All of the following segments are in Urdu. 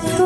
تو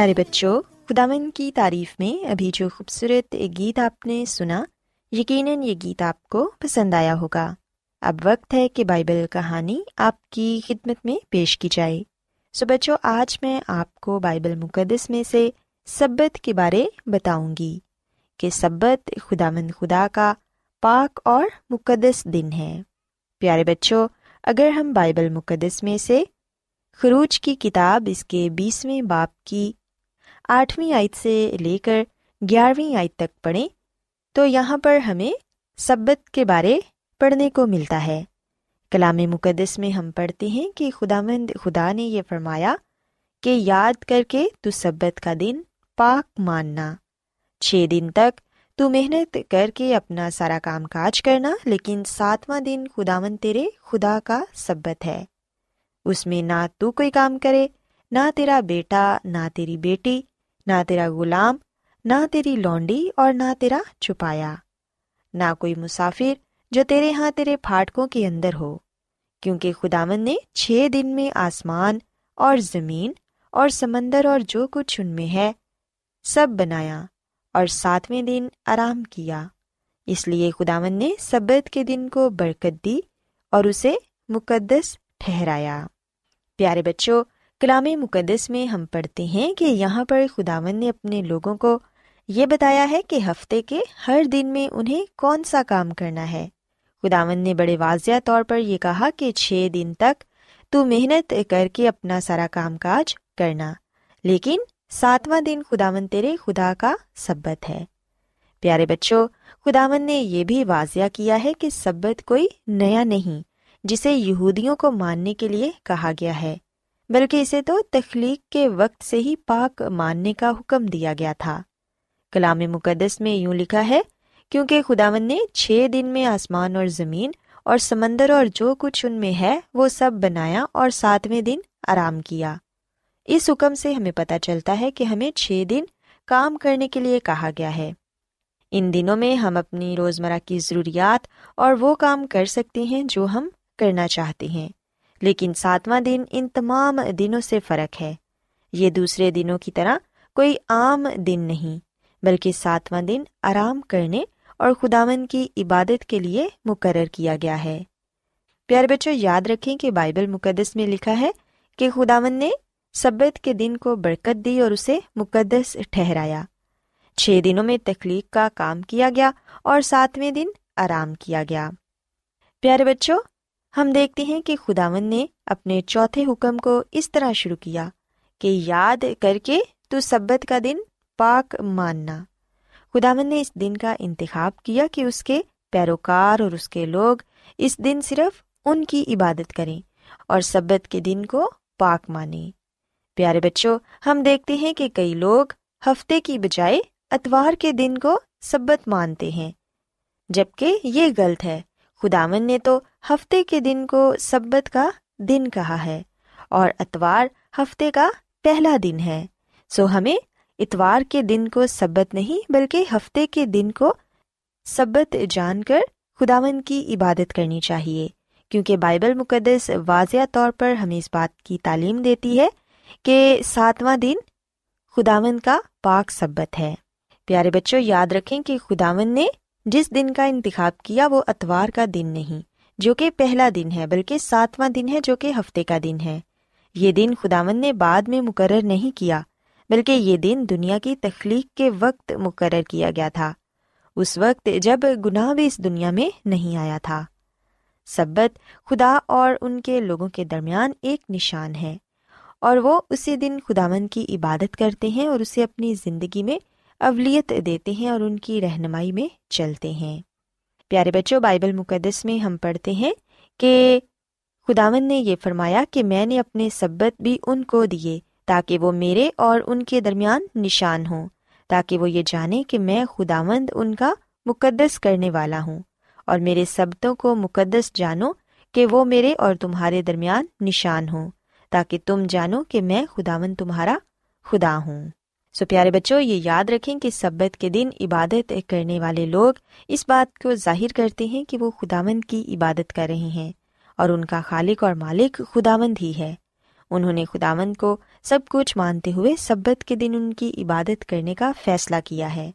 پیارے بچوں خدامن کی تعریف میں ابھی جو خوبصورت گیت آپ نے سنا، یقیناً یہ گیت آپ کو پسند آیا ہوگا۔ اب وقت ہے کہ بائبل کہانی آپ کی خدمت میں پیش کی جائے۔ سو بچوں، آج میں آپ کو بائبل مقدس میں سے سبت کے بارے بتاؤں گی کہ سبت خدا مند خدا کا پاک اور مقدس دن ہے۔ پیارے بچوں، اگر ہم بائبل مقدس میں سے خروج کی کتاب اس کے بیسویں باپ کی آٹھویں آیت سے لے کر گیارہویں آیت تک پڑھیں تو یہاں پر ہمیں سبت کے بارے پڑھنے کو ملتا ہے۔ کلام مقدس میں ہم پڑھتے ہیں کہ خدا مند خدا نے یہ فرمایا کہ یاد کر کے تو سبت کا دن پاک ماننا۔ چھ دن تک تو محنت کر کے اپنا سارا کام کاج کرنا، لیکن ساتواں دن خدا مند تیرے خدا کا سبت ہے۔ اس میں نہ تو کوئی کام کرے، نہ تیرا بیٹا، نہ تیری بیٹی نہ تیرا غلام، نہ تیری لونڈی اور نہ تیرا چھپایا۔ نہ کوئی مسافر جو تیرے ہاں تیرے پھاٹکوں کے اندر ہو، کیونکہ خداون نے چھ دن میں آسمان اور زمین اور سمندر اور جو کچھ ان میں ہے سب بنایا اور ساتویں دن آرام کیا۔ اس لیے خداون نے سبت کے دن کو برکت دی اور اسے مقدس ٹھہرایا۔ پیارے بچوں کلام مقدس میں ہم پڑھتے ہیں کہ یہاں پر خداون نے اپنے لوگوں کو یہ بتایا ہے کہ ہفتے کے ہر دن میں انہیں کون سا کام کرنا ہے۔ خداون نے بڑے واضح طور پر یہ کہا کہ چھ دن تک تو محنت کر کے اپنا سارا کام کاج کرنا، لیکن ساتواں دن خداون تیرے خدا کا سبت ہے۔ پیارے بچوں خداون نے یہ بھی واضح کیا ہے کہ سبت کوئی نیا نہیں، جسے یہودیوں کو ماننے کے لیے کہا گیا ہے۔ بلکہ اسے تو تخلیق کے وقت سے ہی پاک ماننے کا حکم دیا گیا تھا۔ کلام مقدس میں یوں لکھا ہے، کیونکہ خداون نے چھ دن میں آسمان اور زمین اور سمندر اور جو کچھ ان میں ہے، وہ سب بنایا اور ساتویں دن آرام کیا۔ اس حکم سے ہمیں پتہ چلتا ہے کہ ہمیں چھ دن کام کرنے کے لیے کہا گیا ہے۔ ان دنوں میں ہم اپنی روزمرہ کی ضروریات اور وہ کام کر سکتے ہیں جو ہم کرنا چاہتے ہیں۔ لیکن ساتواں دن ان تمام دنوں سے فرق ہے۔ یہ دوسرے دنوں کی طرح کوئی عام دن نہیں، بلکہ ساتواں دن آرام کرنے اور خداون کی عبادت کے لیے مقرر کیا گیا ہے۔ پیارے بچوں، یاد رکھیں کہ بائبل مقدس میں لکھا ہے کہ خداون نے سبت کے دن کو برکت دی اور اسے مقدس ٹھہرایا۔ چھ دنوں میں تخلیق کا کام کیا گیا اور ساتویں دن آرام کیا گیا۔ پیارے بچوں ہم دیکھتے ہیں کہ خداون نے اپنے چوتھے حکم کو اس طرح شروع کیا کہ یاد کر کے تو سبت کا دن پاک ماننا۔ خداون نے اس دن کا انتخاب کیا کہ اس کے پیروکار اور اس کے لوگ اس دن صرف ان کی عبادت کریں اور سبت کے دن کو پاک مانیں۔ پیارے بچوں، ہم دیکھتے ہیں کہ کئی لوگ ہفتے کی بجائے اتوار کے دن کو سبت مانتے ہیں، جبکہ یہ غلط ہے۔ خداون نے تو ہفتے کے دن کو سبت کا دن کہا ہے اور اتوار ہفتے کا پہلا دن ہے۔ سو ہمیں اتوار کے دن کو سبت نہیں بلکہ ہفتے کے دن کو سبت جان کر خداون کی عبادت کرنی چاہیے، کیونکہ بائبل مقدس واضح طور پر ہمیں اس بات کی تعلیم دیتی ہے کہ ساتواں دن خداون کا پاک سبت ہے۔ پیارے بچوں، یاد رکھیں کہ خداون نے جس دن کا انتخاب کیا وہ اتوار کا دن نہیں، جو کہ پہلا دن ہے، بلکہ ساتواں دن ہے، جو کہ ہفتے کا دن ہے۔ یہ دن خداون نے بعد میں مقرر نہیں کیا، بلکہ یہ دن دنیا کی تخلیق کے وقت مقرر کیا گیا تھا۔ اس وقت جب گناہ بھی اس دنیا میں نہیں آیا تھا۔ سبت خدا اور ان کے لوگوں کے درمیان ایک نشان ہے اور وہ اسی دن خداون کی عبادت کرتے ہیں اور اسے اپنی زندگی میں اولیت دیتے ہیں اور ان کی رہنمائی میں چلتے ہیں۔ پیارے بچوں، بائبل مقدس میں ہم پڑھتے ہیں کہ خداون نے یہ فرمایا کہ میں نے اپنے سبت بھی ان کو دیے تاکہ وہ میرے اور ان کے درمیان نشان ہوں، تاکہ وہ یہ جانے کہ میں خدا مند ان کا مقدس کرنے والا ہوں اور میرے سبتوں کو مقدس جانو کہ وہ میرے اور تمہارے درمیان نشان ہوں، تاکہ تم جانو کہ میں خدا مند تمہارا خدا ہوں۔ سو پیارے بچوں، یہ یاد رکھیں کہ سبت کے دن عبادت کرنے والے لوگ اس بات کو ظاہر کرتے ہیں کہ وہ خداوند کی عبادت کر رہے ہیں اور ان کا خالق اور مالک خداوند ہی ہے۔ انہوں نے خداوند کو سب کچھ مانتے ہوئے سبت کے دن ان کی عبادت کرنے کا فیصلہ کیا ہے۔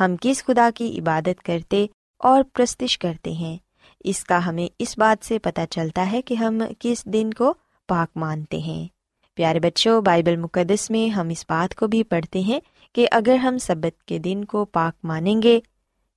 ہم کس خدا کی عبادت کرتے اور پرستش کرتے ہیں؟ اس کا ہمیں اس بات سے پتہ چلتا ہے کہ ہم کس دن کو پاک مانتے ہیں۔ پیارے بچوں، بائبل مقدس میں ہم اس بات کو بھی پڑھتے ہیں کہ اگر ہم سبت کے دن کو پاک مانیں گے،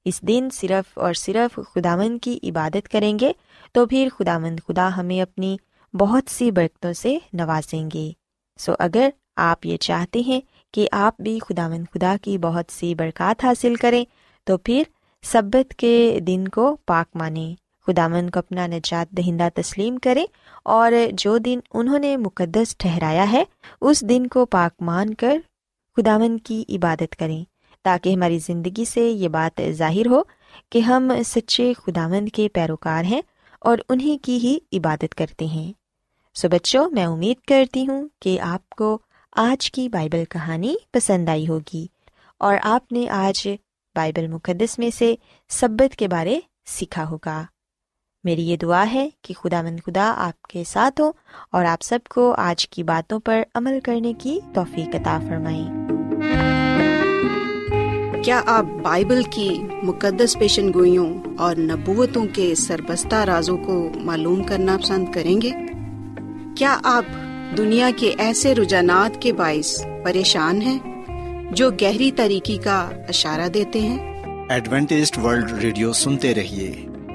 اس دن صرف اور صرف خداوند کی عبادت کریں گے، تو پھر خدا مند خدا ہمیں اپنی بہت سی برکتوں سے نوازیں گے۔ سو اگر آپ یہ چاہتے ہیں کہ آپ بھی خدا مند خدا کی بہت سی برکات حاصل کریں، تو پھر سبت کے دن کو پاک مانیں۔ خدا مند کو اپنا نجات دہندہ تسلیم کریں اور جو دن انہوں نے مقدس ٹھہرایا ہے، اس دن کو پاک مان کر خدا مند کی عبادت کریں تاکہ ہماری زندگی سے یہ بات ظاہر ہو کہ ہم سچے خدا مند کے پیروکار ہیں اور انہیں کی ہی عبادت کرتے ہیں۔ سو بچوں، میں امید کرتی ہوں کہ آپ کو آج کی بائبل کہانی پسند آئی ہوگی اور آپ نے آج بائبل مقدس میں سے سبت کے بارے سیکھا ہوگا۔ میری یہ دعا ہے کہ خدا مند خدا آپ کے ساتھ ہو اور آپ سب کو آج کی باتوں پر عمل کرنے کی توفیق عطا فرمائیں۔ کیا آپ بائبل کی مقدس پیشن گوئیوں اور نبوتوں کے سربستہ رازوں کو معلوم کرنا پسند کریں گے؟ کیا آپ دنیا کے ایسے رجحانات کے باعث پریشان ہیں جو گہری طریقے کا اشارہ دیتے ہیں؟ ورلڈ ریڈیو سنتے رہیے۔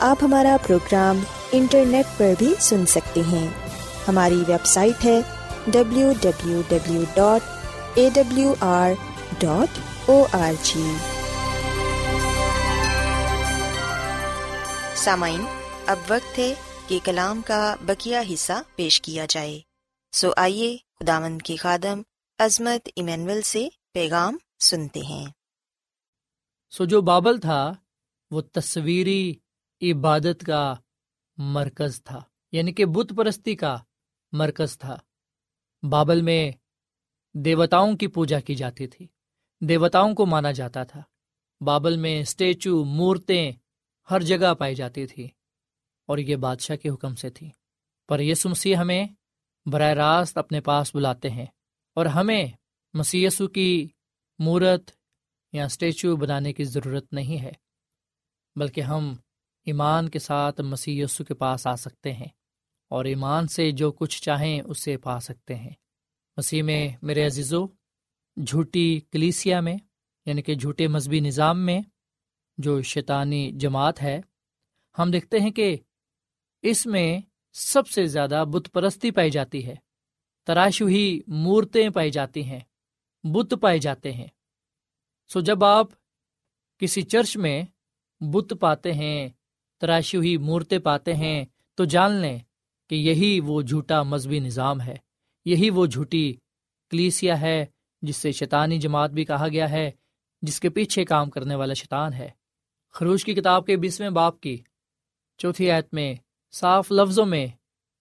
آپ ہمارا پروگرام انٹرنیٹ پر بھی سن سکتے ہیں۔ ہماری ویب سائٹ ہے W W W dot A W R dot O R G سامعین، اب وقت ہے کہ کلام کا بکیا حصہ پیش کیا جائے۔ سو آئیے خداوند کی خادم عظمت ایمینول سے پیغام سنتے ہیں۔ سو جو بابل تھا، وہ تصویری عبادت کا مرکز تھا یعنی کہ بت پرستی کا مرکز تھا۔ بابل میں دیوتاؤں کی پوجا کی جاتی تھی، دیوتاؤں کو مانا جاتا تھا۔ بابل میں اسٹیچو، مورتیں ہر جگہ پائی جاتی تھی اور یہ بادشاہ کے حکم سے تھی۔ پر یسو مسیح ہمیں براہ راست اپنے پاس بلاتے ہیں اور ہمیں مسیسو کی مورت یا اسٹیچو بنانے کی ضرورت نہیں ہے، بلکہ ہم ایمان کے ساتھ مسی کے پاس آ سکتے ہیں اور ایمان سے جو کچھ چاہیں اسے پا سکتے ہیں۔ مسیح میں میرے عزیزو، جھوٹی کلیسیا میں یعنی کہ جھوٹے مذہبی نظام میں جو شیطانی جماعت ہے، ہم دیکھتے ہیں کہ اس میں سب سے زیادہ بت پرستی پائی جاتی ہے۔ تراشو ہی مورتیں پائی جاتی ہیں، بت پائے جاتے ہیں۔ سو جب آپ کسی چرچ میں بت پاتے ہیں تراشو ہی مورتیں پاتے ہیں تو جان لیں کہ یہی وہ جھوٹا مذہبی نظام ہے، یہی وہ جھوٹی کلیسیا ہے جس سے شیطانی جماعت بھی کہا گیا ہے، جس کے پیچھے کام کرنے والا شیطان ہے۔ خروش کی کتاب کے بیسویں باپ کی چوتھی آیت میں صاف لفظوں میں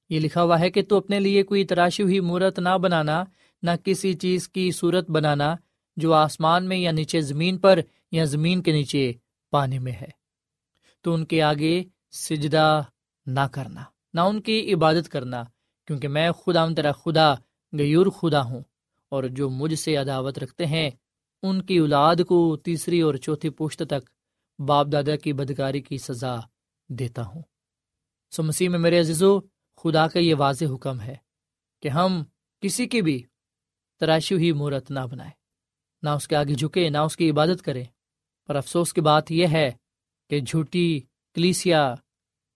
یہ لکھا ہوا ہے کہ تو اپنے لیے کوئی تراشی ہوئی مورت نہ بنانا، نہ کسی چیز کی صورت بنانا جو آسمان میں یا نیچے زمین پر یا زمین کے نیچے پانی میں ہے۔ تو ان کے آگے سجدہ نہ کرنا، نہ ان کی عبادت کرنا، کیونکہ میں خدا تیرا خدا غیور خدا ہوں۔ اور جو مجھ سے عداوت رکھتے ہیں، ان کی اولاد کو تیسری اور چوتھی پشت تک باپ دادا کی بدکاری کی سزا دیتا ہوں۔ سو مسیح میں میرے عزیزو، خدا کا یہ واضح حکم ہے کہ ہم کسی کی بھی تراشی ہوئی مورت نہ بنائے نہ اس کے آگے جھکے نہ اس کی عبادت کرے پر افسوس کی بات یہ ہے کہ جھوٹی کلیسیا،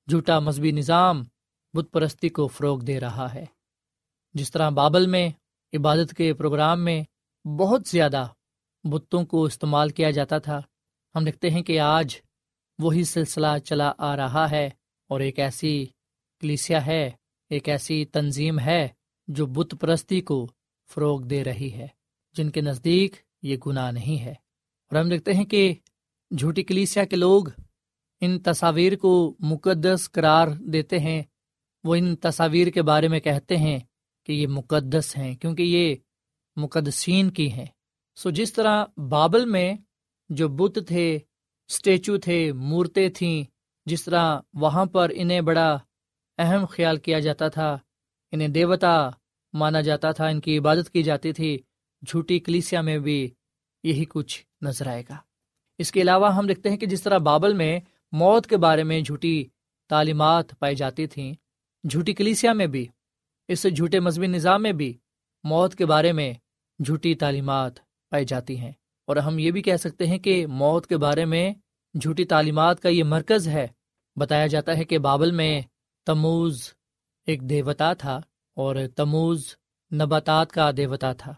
جھوٹا مذہبی نظام بت پرستی کو فروغ دے رہا ہے۔ جس طرح بابل میں عبادت کے پروگرام میں بہت زیادہ بتوں کو استعمال کیا جاتا تھا، ہم دیکھتے ہیں کہ آج وہی سلسلہ چلا آ رہا ہے اور ایک ایسی کلیسیا ہے، ایک ایسی تنظیم ہے جو بت پرستی کو فروغ دے رہی ہے۔ جن کے نزدیک یہ گناہ نہیں ہے۔ اور ہم دیکھتے ہیں کہ جھوٹی کلیسیا کے لوگ ان تصاویر کو مقدس قرار دیتے ہیں، وہ ان تصاویر کے بارے میں کہتے ہیں کہ یہ مقدس ہیں کیونکہ یہ مقدسین کی ہیں۔ سو جس طرح بابل میں جو بت تھے اسٹیچو تھے، مورتیں تھیں، جس طرح وہاں پر انہیں بڑا اہم خیال کیا جاتا تھا، انہیں دیوتا مانا جاتا تھا، ان کی عبادت کی جاتی تھی، جھوٹی کلیسیا میں بھی یہی کچھ نظر آئے گا۔ اس کے علاوہ ہم دیکھتے ہیں کہ جس طرح بابل میں موت کے بارے میں جھوٹی تعلیمات پائی جاتی تھیں، جھوٹی کلیسیا میں بھی، اس جھوٹے مذہبی نظام میں بھی موت کے بارے میں جھوٹی تعلیمات پائی جاتی ہیں۔ اور ہم یہ بھی کہہ سکتے ہیں کہ موت کے بارے میں جھوٹی تعلیمات کا یہ مرکز ہے۔ بتایا جاتا ہے کہ بابل میں تموز ایک دیوتا تھا اور تموز نباتات کا دیوتا تھا۔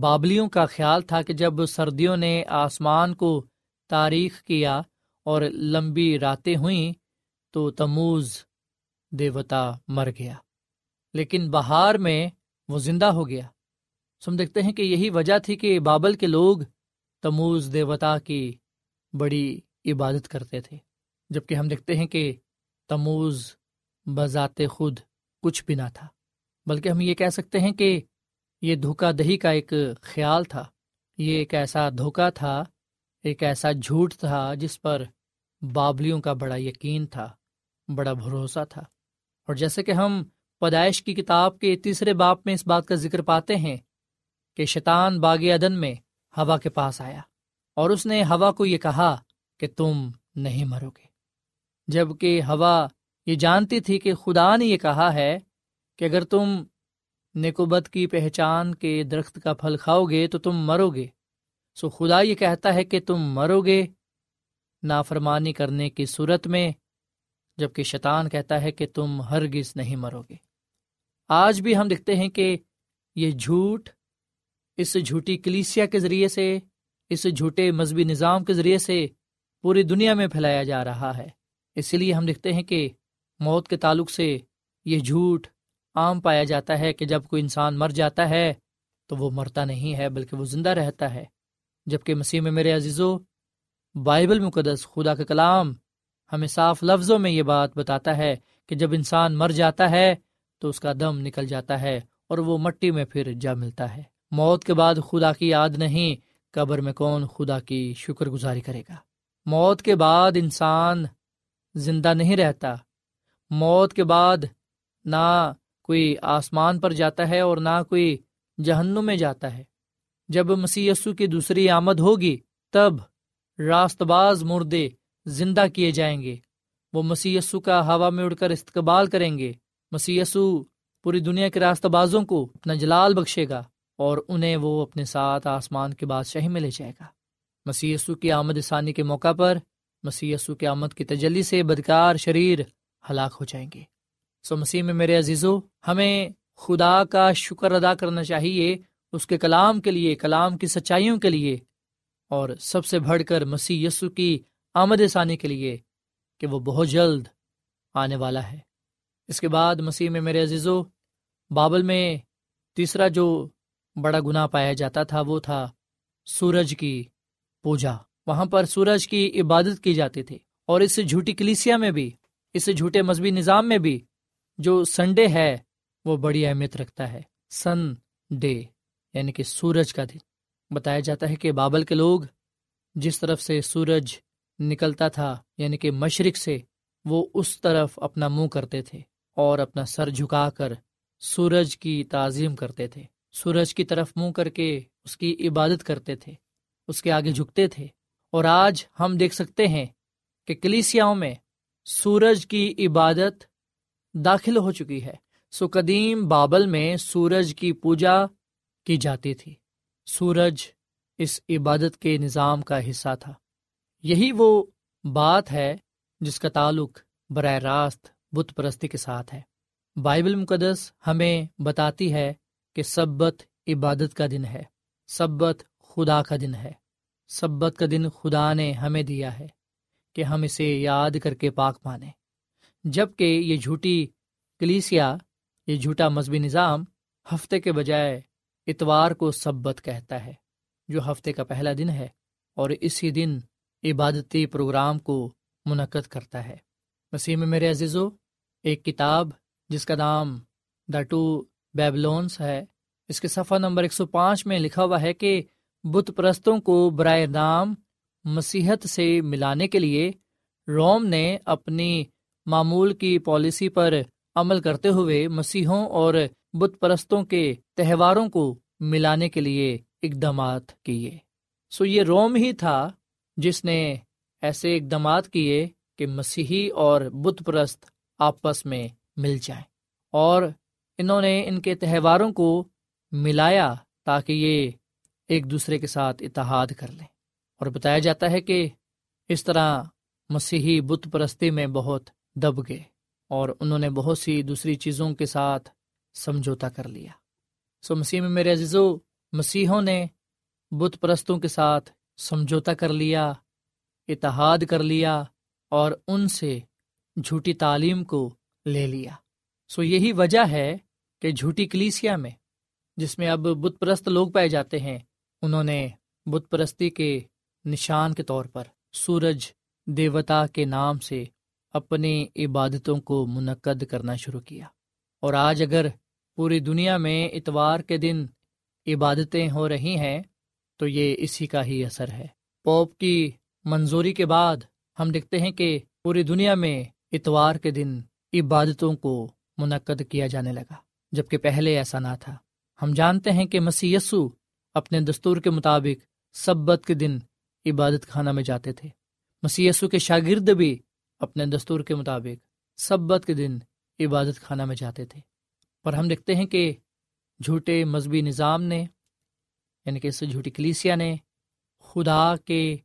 بابلیوں کا خیال تھا کہ جب سردیوں نے آسمان کو تاریخ کیا اور لمبی راتیں ہوئیں تو تموز دیوتا مر گیا۔ لیکن بہار میں وہ زندہ ہو گیا۔ سم دیکھتے ہیں کہ یہی وجہ تھی کہ بابل کے لوگ تموز دیوتا کی بڑی عبادت کرتے تھے جبکہ ہم دیکھتے ہیں کہ تموز بذات خود کچھ بھی نہ تھا۔ بلکہ ہم یہ کہہ سکتے ہیں کہ یہ دھوکہ دہی کا ایک خیال تھا۔ یہ ایک ایسا دھوکہ تھا ایک ایسا جھوٹ تھا جس پر بابلیوں کا بڑا یقین تھا، بڑا بھروسہ تھا۔ اور جیسے کہ ہم پیدائش کی کتاب کے تیسرے باپ میں اس بات کا ذکر پاتے ہیں کہ شیطان باغ ادن میں ہوا کے پاس آیا اور اس نے ہوا کو یہ کہا کہ تم نہیں مرو گے۔ جبکہ ہوا یہ جانتی تھی کہ خدا نے یہ کہا ہے کہ اگر تم نکوبت کی پہچان کے درخت کا پھل کھاؤ گے تو تم مرو گے۔ سو خدا یہ کہتا ہے کہ تم مرو گے نافرمانی کرنے کی صورت میں جبکہ شیطان کہتا ہے کہ تم ہرگز نہیں مرو گے۔ آج بھی ہم دیکھتے ہیں کہ یہ جھوٹ اس جھوٹی کلیسیا کے ذریعے سے، اس جھوٹے مذہبی نظام کے ذریعے سے پوری دنیا میں پھیلایا جا رہا ہے۔ اسی لیے ہم دیکھتے ہیں کہ موت کے تعلق سے یہ جھوٹ عام پایا جاتا ہے کہ جب کوئی انسان مر جاتا ہے تو وہ مرتا نہیں ہے، بلکہ وہ زندہ رہتا ہے۔ جبکہ مسیح میں میرے عزیزو، بائبل مقدس خدا کا کلام ہمیں صاف لفظوں میں یہ بات بتاتا ہے کہ جب انسان مر جاتا ہے تو اس کا دم نکل جاتا ہے اور وہ مٹی میں پھر جا ملتا ہے۔ موت کے بعد خدا کی یاد نہیں، قبر میں کون خدا کی شکر گزاری کرے گا؟ موت کے بعد انسان زندہ نہیں رہتا۔ موت کے بعد نہ کوئی آسمان پر جاتا ہے اور نہ کوئی جہنم میں جاتا ہے۔ جب مسی کی دوسری آمد ہوگی، تب راست باز مردے زندہ کیے جائیں گے۔ وہ مسی کا ہوا میں اڑ کر استقبال کریں گے۔ مسی پوری دنیا کے راست بازوں کو اپنا جلال بخشے گا اور انہیں وہ اپنے ساتھ آسمان کے بادشاہی میں لے جائے گا۔ مسی کی آمد ثانی کے موقع پر مسی کی آمد کی تجلی سے بدکار شریر ہلاک ہو جائیں گے۔ سو مسیح میں میرے عزیزو، ہمیں خدا کا شکر ادا کرنا چاہیے اس کے کلام کے لیے، کلام کی سچائیوں کے لیے، اور سب سے بڑھ کر مسیح یسو کی آمد ثانی کے لیے کہ وہ بہت جلد آنے والا ہے۔ اس کے بعد مسیح میں میرے عزیزو، بابل میں تیسرا جو بڑا گناہ پایا جاتا تھا، وہ تھا سورج کی پوجا۔ وہاں پر سورج کی عبادت کی جاتی تھی، اور اس جھوٹی کلیسیا میں بھی، اس جھوٹے مذہبی نظام میں بھی جو سنڈے ہے، وہ بڑی اہمیت رکھتا ہے۔ سن ڈے یعنی کہ سورج کا دن۔ بتایا جاتا ہے کہ بابل کے لوگ جس طرف سے سورج نکلتا تھا یعنی کہ مشرق سے، وہ اس طرف اپنا منہ کرتے تھے اور اپنا سر جھکا کر سورج کی تعظیم کرتے تھے۔ سورج کی طرف منہ کر کے اس کی عبادت کرتے تھے، اس کے آگے جھکتے تھے۔ اور آج ہم دیکھ سکتے ہیں کہ کلیسیاؤں میں سورج کی عبادت داخل ہو چکی ہے۔ سو قدیم بابل میں سورج کی پوجا کی جاتی تھی۔ سورج اس عبادت کے نظام کا حصہ تھا۔ یہی وہ بات ہے جس کا تعلق براہ راست بت پرستی کے ساتھ ہے۔ بائبل مقدس ہمیں بتاتی ہے کہ سبت عبادت کا دن ہے۔ سبت خدا کا دن ہے۔ سبت کا دن خدا نے ہمیں دیا ہے کہ ہم اسے یاد کر کے پاک مانیں۔ جبکہ یہ جھوٹی کلیسیا، یہ جھوٹا مذہبی نظام ہفتے کے بجائے اتوار کو سبت کہتا ہے، جو ہفتے کا پہلا دن ہے، اور اسی دن عبادتی پروگرام کو منعقد کرتا ہے۔ وسیم میرے عزیزو، ایک کتاب جس کا نام دا ٹو بیبلونس ہے، اس کے صفحہ نمبر ایک سو پانچ میں لکھا ہوا ہے کہ بت پرستوں کو برائے نام مسیحت سے ملانے کے لیے روم نے اپنی معمول کی پالیسی پر عمل کرتے ہوئے مسیحوں اور بت پرستوں کے تہواروں کو ملانے کے لیے اقدامات کیے۔ سو یہ روم ہی تھا جس نے ایسے اقدامات کیے کہ مسیحی اور بت پرست آپس میں مل جائیں۔ اور انہوں نے ان کے تہواروں کو ملایا تاکہ یہ ایک دوسرے کے ساتھ اتحاد کر لیں۔ اور بتایا جاتا ہے کہ اس طرح مسیحی بت پرستی میں بہت دب گئے اور انہوں نے بہت سی دوسری چیزوں کے ساتھ سمجھوتا کر لیا۔ سو مسیح میں میرے عزیزو، مسیحوں نے بت پرستوں کے ساتھ سمجھوتا کر لیا، اتحاد کر لیا اور ان سے جھوٹی تعلیم کو لے لیا۔ سو یہی وجہ ہے کہ جھوٹی کلیسیا میں، جس میں اب بت پرست لوگ پائے جاتے ہیں، انہوں نے بت پرستی کے نشان کے طور پر سورج دیوتا کے نام سے اپنی عبادتوں کو منعقد کرنا شروع کیا۔ اور آج اگر پوری دنیا میں اتوار کے دن عبادتیں ہو رہی ہیں، تو یہ اسی کا ہی اثر ہے۔ پوپ کی منظوری کے بعد ہم دیکھتے ہیں کہ پوری دنیا میں اتوار کے دن عبادتوں کو منعقد کیا جانے لگا جبکہ پہلے ایسا نہ تھا۔ ہم جانتے ہیں کہ مسی یسو اپنے دستور کے مطابق سبت کے دن عبادت خانہ میں جاتے تھے۔ مسی یسو کے شاگرد بھی اپنے دستور کے مطابق سبت کے دن عبادت خانہ میں جاتے تھے۔ پر ہم دیکھتے ہیں کہ جھوٹے مذہبی نظام نے یعنی کہ اس جھوٹی کلیسیا نے خدا کے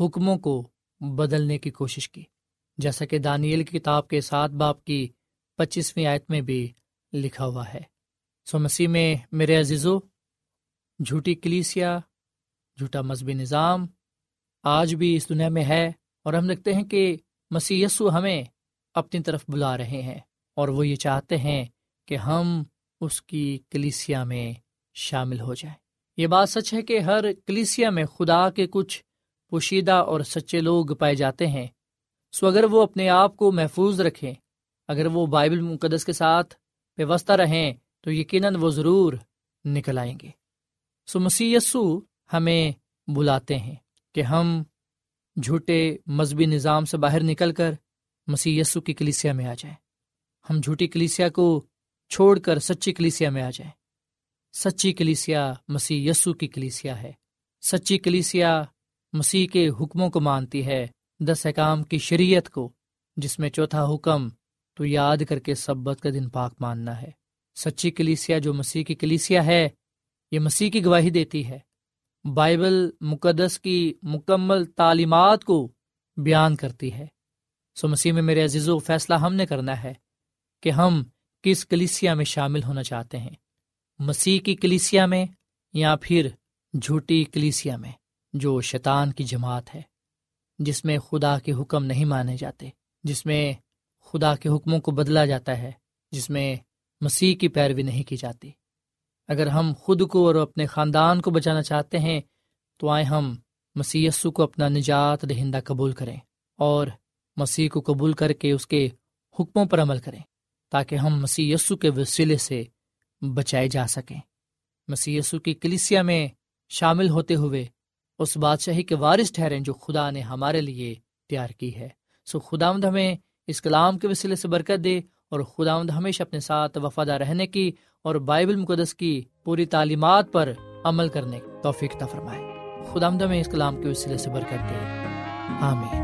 حکموں کو بدلنے کی کوشش کی۔ جیسا کہ دانیل کی کتاب کے سات باپ کی پچیسویں آیت میں بھی لکھا ہوا ہے۔ سو مسیح میں میرے عزیزو، جھوٹی کلیسیا، جھوٹا مذہبی نظام آج بھی اس دنیا میں ہے اور ہم دیکھتے ہیں کہ مسی ہمیں اپنی طرف بلا رہے ہیں اور وہ یہ چاہتے ہیں کہ ہم اس کی کلیسیا میں شامل ہو جائیں۔ یہ بات سچ ہے کہ ہر کلیسیا میں خدا کے کچھ پوشیدہ اور سچے لوگ پائے جاتے ہیں۔ سو اگر وہ اپنے آپ کو محفوظ رکھیں، اگر وہ بائبل مقدس کے ساتھ ویوستہ رہیں، تو یقیناً وہ ضرور نکل آئیں گے۔ سو مسی ہمیں بلاتے ہیں کہ ہم جھوٹے مذہبی نظام سے باہر نکل کر مسی کی کلیسیا میں آ جائیں۔ ہم جھوٹی کلیسیا کو چھوڑ کر سچی کلیسیا میں آ جائیں۔ سچی کلیسیا مسیح یسو کی کلیسیا ہے۔ سچی کلیسیا مسیح کے حکموں کو مانتی ہے۔ دس احکام کی شریعت کو، جس میں چوتھا حکم تو یاد کر کے سبت کا دن پاک ماننا ہے۔ سچی کلیسیا جو مسیح کی کلیسیا ہے، یہ مسیح کی گواہی دیتی ہے۔ بائبل مقدس کی مکمل تعلیمات کو بیان کرتی ہے۔ سو مسیح میں میرے عزیز و فیصلہ ہم نے کرنا ہے کہ ہم کس کلیسیا میں شامل ہونا چاہتے ہیں؟ مسیح کی کلیسیا میں یا پھر جھوٹی کلیسیا میں جو شیطان کی جماعت ہے، جس میں خدا کے حکم نہیں مانے جاتے، جس میں خدا کے حکموں کو بدلا جاتا ہے، جس میں مسیح کی پیروی نہیں کی جاتی؟ اگر ہم خود کو اور اپنے خاندان کو بچانا چاہتے ہیں، تو آئے ہم مسی کو اپنا نجات دہندہ قبول کریں اور مسیح کو قبول کر کے اس کے حکموں پر عمل کریں۔ تاکہ ہم مسی کے وسیلے سے بچائے جا سکیں۔ مسی کی کلیسیا میں شامل ہوتے ہوئے اس بادشاہی کے وارث ٹھہریں جو خدا نے ہمارے لیے تیار کی ہے۔ سو خدا ہمیں اس کلام کے وسیلے سے برکت دے اور خدا ہمیشہ اپنے ساتھ وفادہ رہنے کی اور بائبل مقدس کی پوری تعلیمات پر عمل کرنے توفیق فرمائے۔ خدا میں اس کلام کے وسیلے سے برکت دے۔ آمین۔